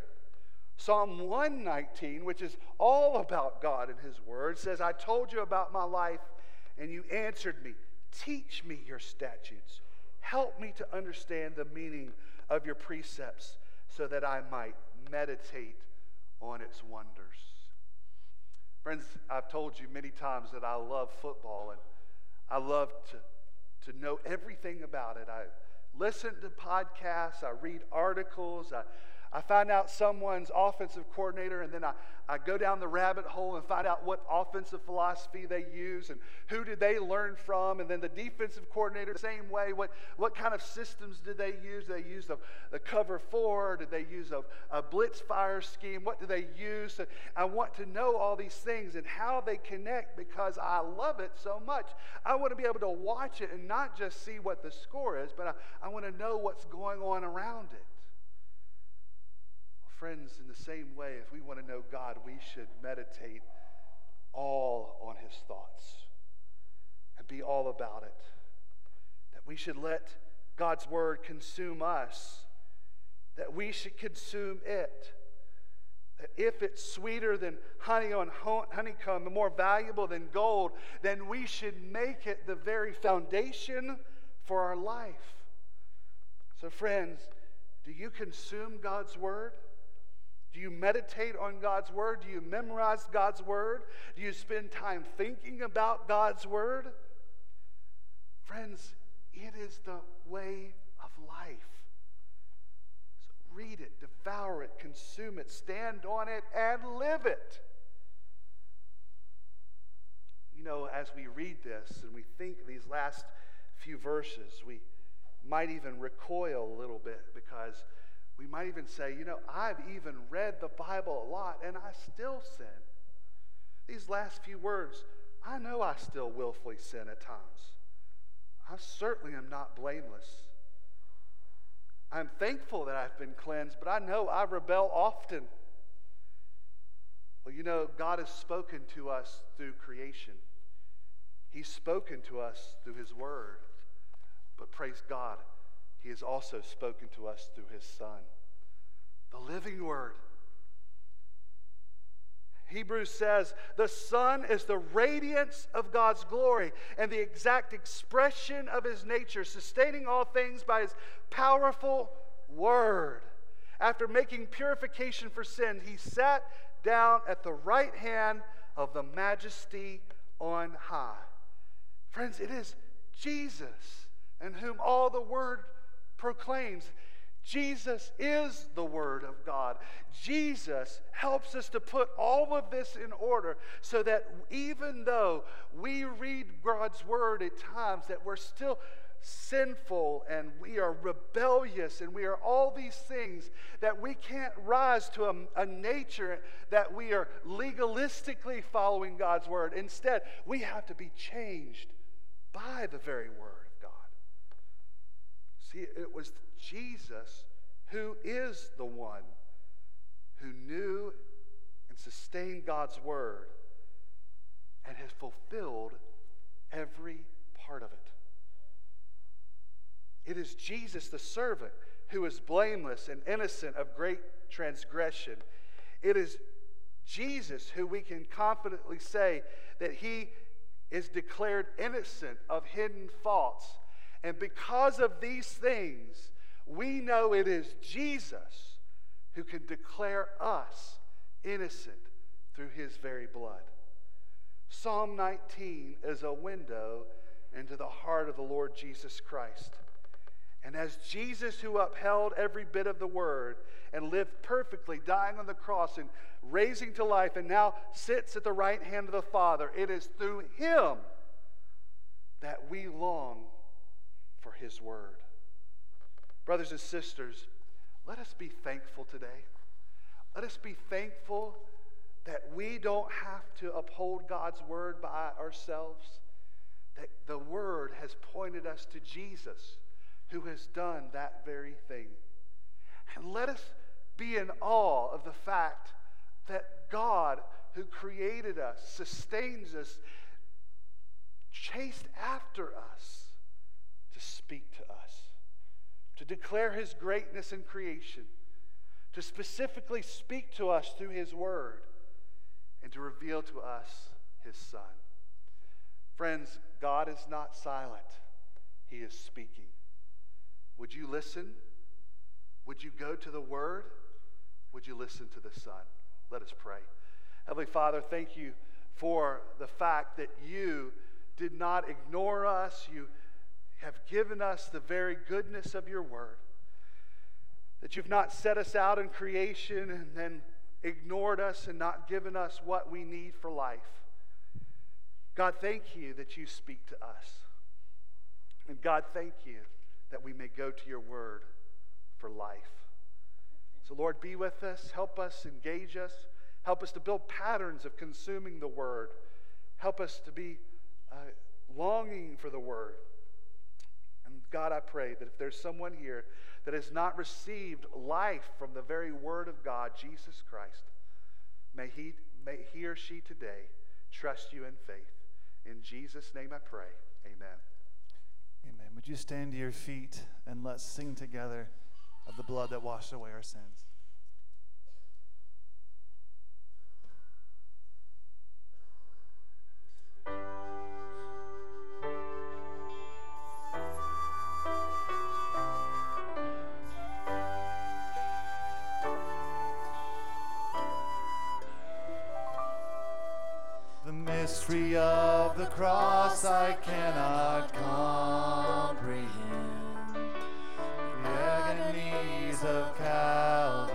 Psalm 119, which is all about God and His Word, says, I told you about my life, and you answered me. Teach me your statutes. Help me to understand the meaning of your precepts so that I might meditate on its wonders. Friends, I've told you many times that I love football and I love to, to know everything about it. I listen to podcasts, I read articles, I, I find out someone's offensive coordinator, and then I, I go down the rabbit hole and find out what offensive philosophy they use and who did they learn from. And then the defensive coordinator, the same way. What, what kind of systems did they use? Did they use the, the cover four? Did they use a, a blitz fire scheme? What do they use? I want to know all these things and how they connect because I love it so much. I want to be able to watch it and not just see what the score is, but I, I want to know what's going on around it. Friends, in the same way, if we want to know God, we should meditate all on his thoughts and be all about it. That we should let God's word consume us, that we should consume it. That if it's sweeter than honey on honeycomb and more valuable than gold, then we should make it the very foundation for our life. So, friends, do you consume God's word? Do you meditate on God's word? Do you memorize God's word? Do you spend time thinking about God's word? Friends, it is the way of life. So read it, devour it, consume it, stand on it, and live it. You know, as we read this and we think these last few verses, we might even recoil a little bit because we might even say, you know, I've even read the Bible a lot and I still sin. These last few words, I know I still willfully sin at times. I certainly am not blameless. I'm thankful that I've been cleansed, but I know I rebel often. Well, you know, God has spoken to us through creation. He's spoken to us through His Word. But praise God, he has also spoken to us through his Son, the living Word. Hebrews says, The Son is the radiance of God's glory and the exact expression of his nature, sustaining all things by his powerful word. After making purification for sin, he sat down at the right hand of the majesty on high. Friends, it is Jesus in whom all the word proclaims Jesus is the Word of God. Jesus helps us to put all of this in order so that even though we read God's Word at times, that we're still sinful and we are rebellious and we are all these things that we can't rise to a, a nature that we are legalistically following God's Word. Instead, we have to be changed by the very Word. See, it was Jesus who is the one who knew and sustained God's word and has fulfilled every part of it. It is Jesus, the servant, who is blameless and innocent of great transgression. It is Jesus who we can confidently say that he is declared innocent of hidden faults and because of these things, we know it is Jesus who can declare us innocent through his very blood. Psalm 19 is a window into the heart of the Lord Jesus Christ. And as Jesus, who upheld every bit of the word and lived perfectly, dying on the cross and raising to life, and now sits at the right hand of the Father, it is through him that we long for His Word. Brothers and sisters, let us be thankful today. Let us be thankful that we don't have to uphold God's Word by ourselves, that the Word has pointed us to Jesus, who has done that very thing. And let us be in awe of the fact that God, who created us, sustains us, chased after us speak to us, to declare his greatness in creation, to specifically speak to us through his word, and to reveal to us his son. Friends, God is not silent, he is speaking. Would you listen? Would you go to the word? Would you listen to the son? Let us pray. Heavenly Father, thank you for the fact that you did not ignore us. You have given us the very goodness of your word. that you've not set us out in creation and then ignored us and not given us what we need for life. God, thank you that you speak to us. And God, thank you that we may go to your word for life. So, Lord, be with us, help us, engage us, help us to build patterns of consuming the word, help us to be uh, longing for the word. God, I pray that if there's someone here that has not received life from the very word of God, Jesus Christ, may he, may he or she today trust you in faith. In Jesus' name I pray. Amen. Amen. Would you stand to your feet and let's sing together of the blood that washed away our sins? Mystery of the cross I cannot comprehend. The agonies of Calvary.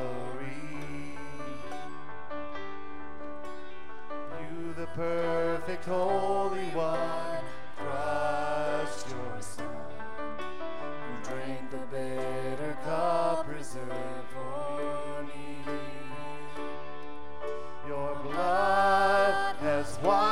You, the perfect Holy One, crushed your Son, who drank the bitter cup reserved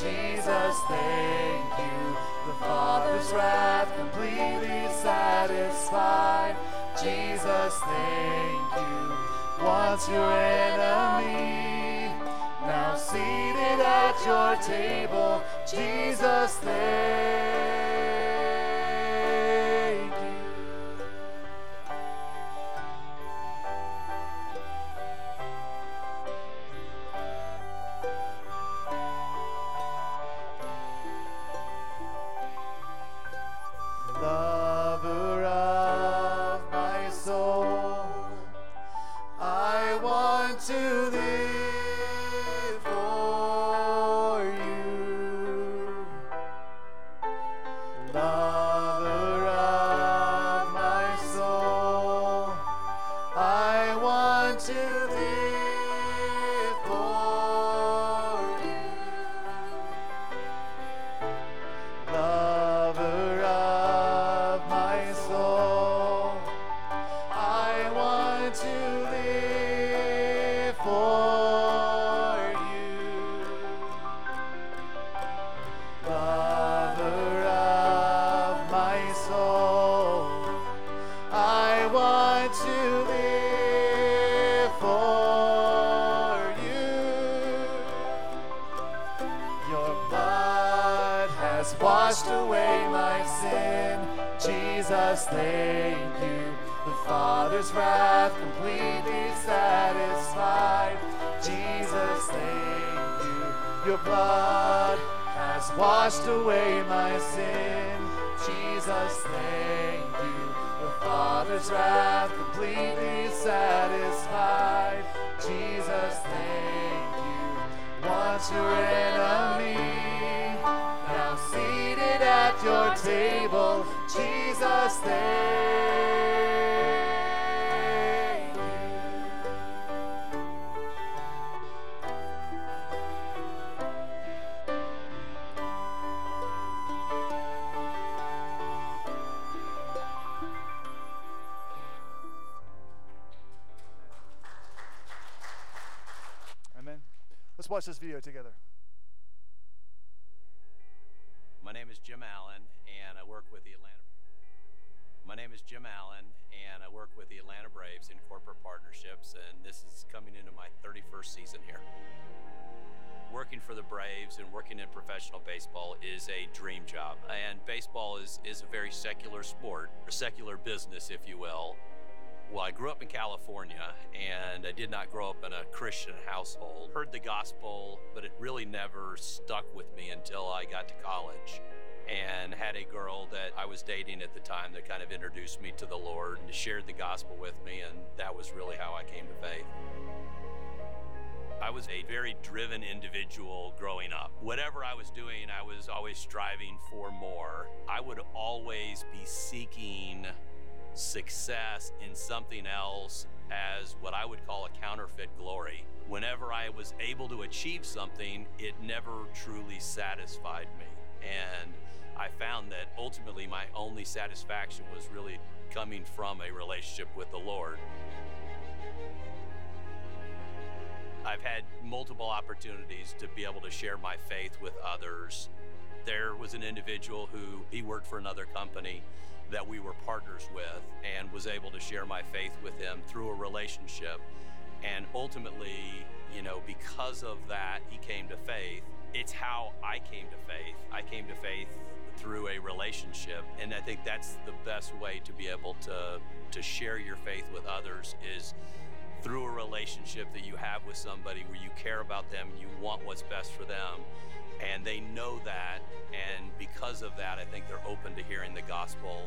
Jesus, thank you. The Father's wrath completely satisfied. Jesus, thank you. Once your enemy, now seated at your table. Jesus, thank a dream job, and baseball is, is a very secular sport, a secular business, if you will. Well, I grew up in California and I did not grow up in a Christian household. Heard the gospel, but it really never stuck with me until I got to college and had a girl that I was dating at the time that kind of introduced me to the Lord and shared the gospel with me, and that was really how I came to faith. I was a very driven individual growing up. Whatever I was doing, I was always striving for more. I would always be seeking success in something else as what I would call a counterfeit glory. Whenever I was able to achieve something, it never truly satisfied me. And I found that ultimately my only satisfaction was really coming from a relationship with the Lord. I've had multiple opportunities to be able to share my faith with others. There was an individual who he worked for another company that we were partners with and was able to share my faith with him through a relationship. And ultimately, you know, because of that, he came to faith. It's how I came to faith. I came to faith through a relationship, and I think that's the best way to be able to to share your faith with others is through a relationship that you have with somebody where you care about them, and you want what's best for them, and they know that. And because of that, I think they're open to hearing the gospel.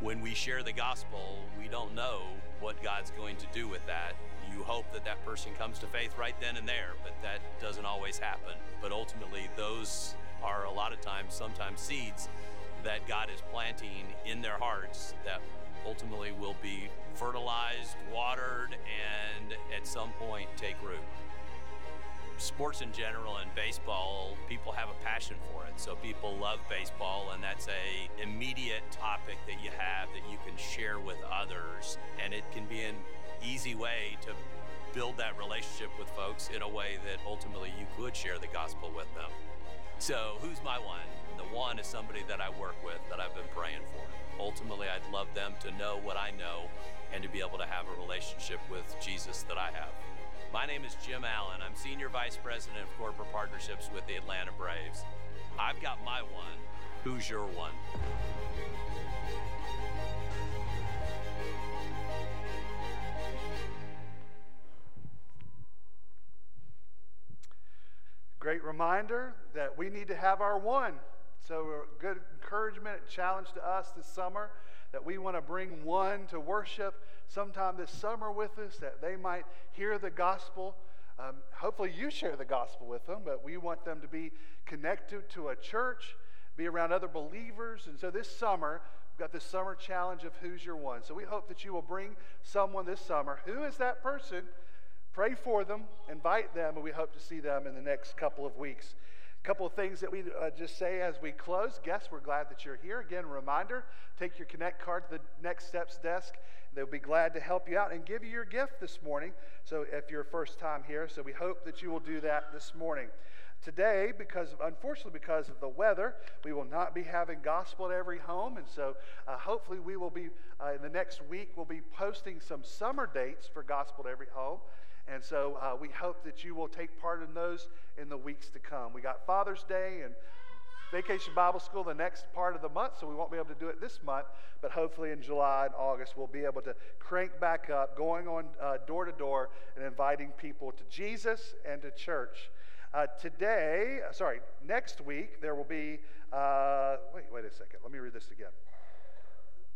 When we share the gospel, we don't know what God's going to do with that. You hope that that person comes to faith right then and there, but that doesn't always happen. But ultimately, those are a lot of times, sometimes seeds that God is planting in their hearts that ultimately will be fertilized, watered, and at some point take root sports in general and baseball, people have a passion for it. So people love baseball, and that's a immediate topic that you have that you can share with others, and it can be an easy way to build that relationship with folks in a way that ultimately you could share the gospel with them. So who's my one? The one is somebody that I work with that I've been praying for. Ultimately, I'd love them to know what I know and to be able to have a relationship with Jesus that I have. My name is Jim Allen. I'm Senior Vice President of Corporate Partnerships with the Atlanta Braves. I've got my one. Who's your one? Great reminder that we need to have our one. So, a good encouragement, and challenge to us this summer that we want to bring one to worship sometime this summer with us that they might hear the gospel. Um, hopefully, you share the gospel with them, but we want them to be connected to a church, be around other believers. And so, this summer, we've got this summer challenge of Who's Your One. So, we hope that you will bring someone this summer. Who is that person? Pray for them, invite them, and we hope to see them in the next couple of weeks couple of things that we uh, just say as we close. Guests, we're glad that you're here. Again, reminder take your Connect card to the Next Steps desk. They'll be glad to help you out and give you your gift this morning. So, if you're first time here, so we hope that you will do that this morning. Today, because unfortunately because of the weather, we will not be having gospel at every home, and so uh, hopefully we will be uh, in the next week. We'll be posting some summer dates for gospel at every home. And so uh, we hope that you will take part in those in the weeks to come. We got Father's Day and Vacation Bible School the next part of the month, so we won't be able to do it this month, but hopefully in July and August we'll be able to crank back up, going on uh, door to door and inviting people to Jesus and to church. Uh, today, uh, sorry, next week there will be, uh, wait, wait a second, let me read this again.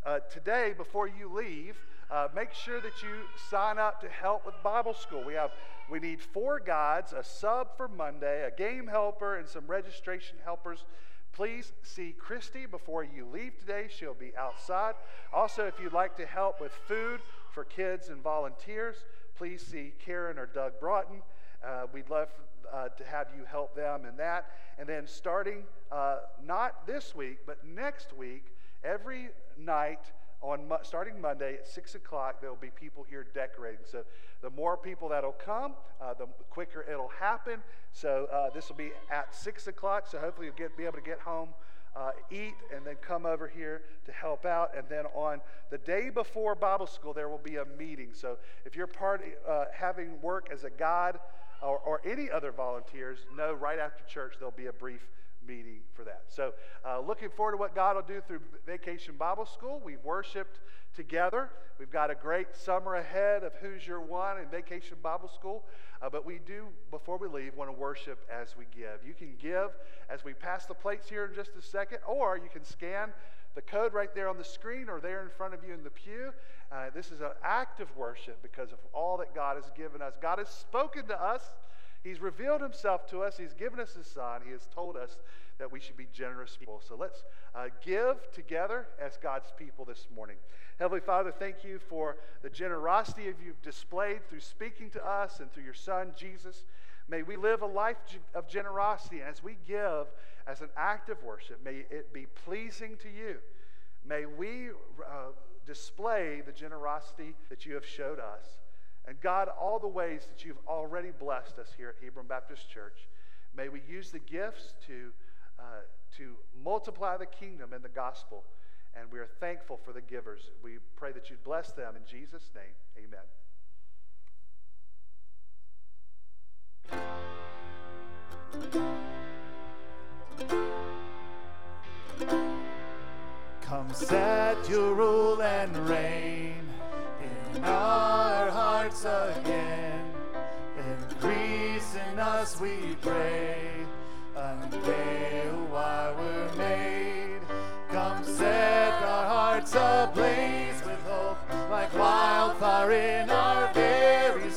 Uh, today, before you leave, uh, make sure that you sign up to help with Bible school. We have we need four guides, a sub for Monday, a game helper, and some registration helpers. Please see Christy before you leave today. She'll be outside. Also, if you'd like to help with food for kids and volunteers, please see Karen or Doug Broughton. Uh, we'd love uh, to have you help them in that. And then starting uh, not this week, but next week, every night on starting Monday at six o'clock, there will be people here decorating. So the more people that'll come, uh, the quicker it'll happen. So uh, this will be at six o'clock. So hopefully you'll get, be able to get home, uh, eat, and then come over here to help out. And then on the day before Bible school, there will be a meeting. So if you're part uh, having work as a guide or, or any other volunteers, know right after church there'll be a brief meeting for that. So, uh, looking forward to what God will do through Vacation Bible School. We've worshiped together. We've got a great summer ahead of Who's Your One and Vacation Bible School. Uh, but we do, before we leave, want to worship as we give. You can give as we pass the plates here in just a second, or you can scan the code right there on the screen or there in front of you in the pew. Uh, this is an act of worship because of all that God has given us. God has spoken to us He's revealed himself to us. He's given us his son. He has told us that we should be generous people. So let's uh, give together as God's people this morning. Heavenly Father, thank you for the generosity you've displayed through speaking to us and through your son, Jesus. May we live a life of generosity. And as we give as an act of worship, may it be pleasing to you. May we uh, display the generosity that you have showed us. And God, all the ways that you've already blessed us here at Hebron Baptist Church, may we use the gifts to, uh, to multiply the kingdom and the gospel. And we are thankful for the givers. We pray that you'd bless them. In Jesus' name, amen. Come set your rule and reign our hearts again. Increase in us, we pray, unveil why we're made. Come set our hearts ablaze with hope, like wildfire in our very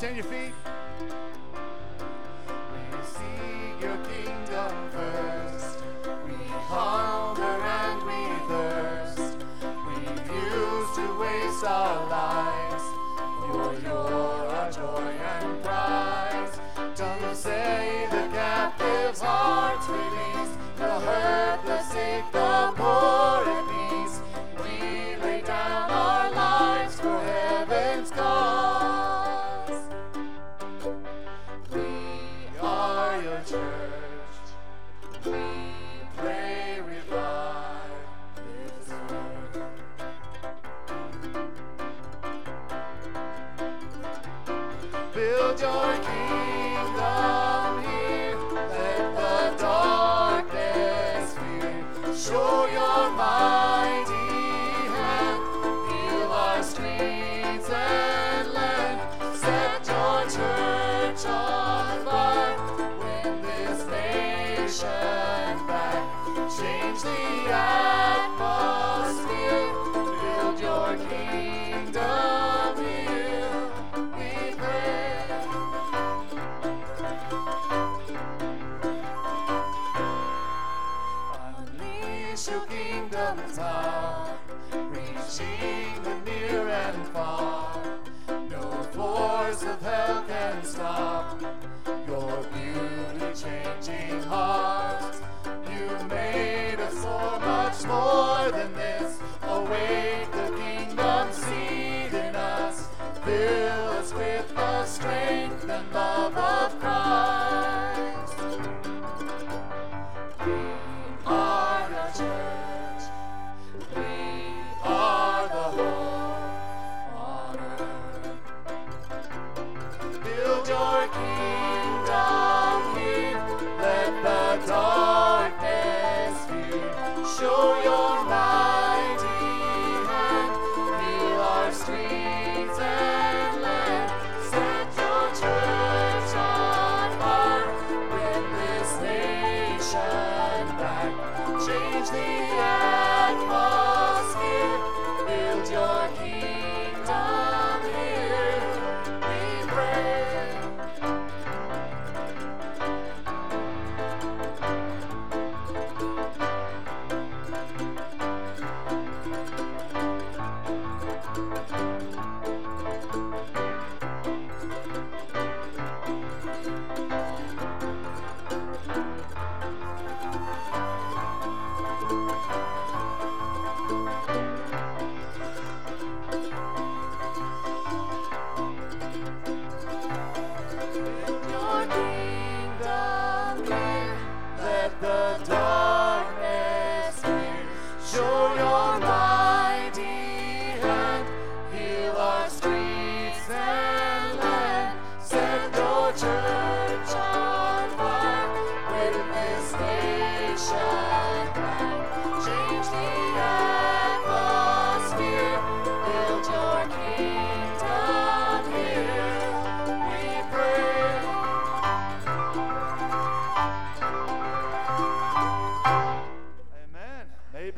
stand your feet? We seek your kingdom first. We hunger and we thirst. We refuse to waste our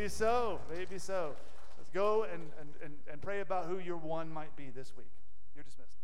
Maybe so. Maybe so. Let's go and, and, and, and pray about who your one might be this week. You're dismissed.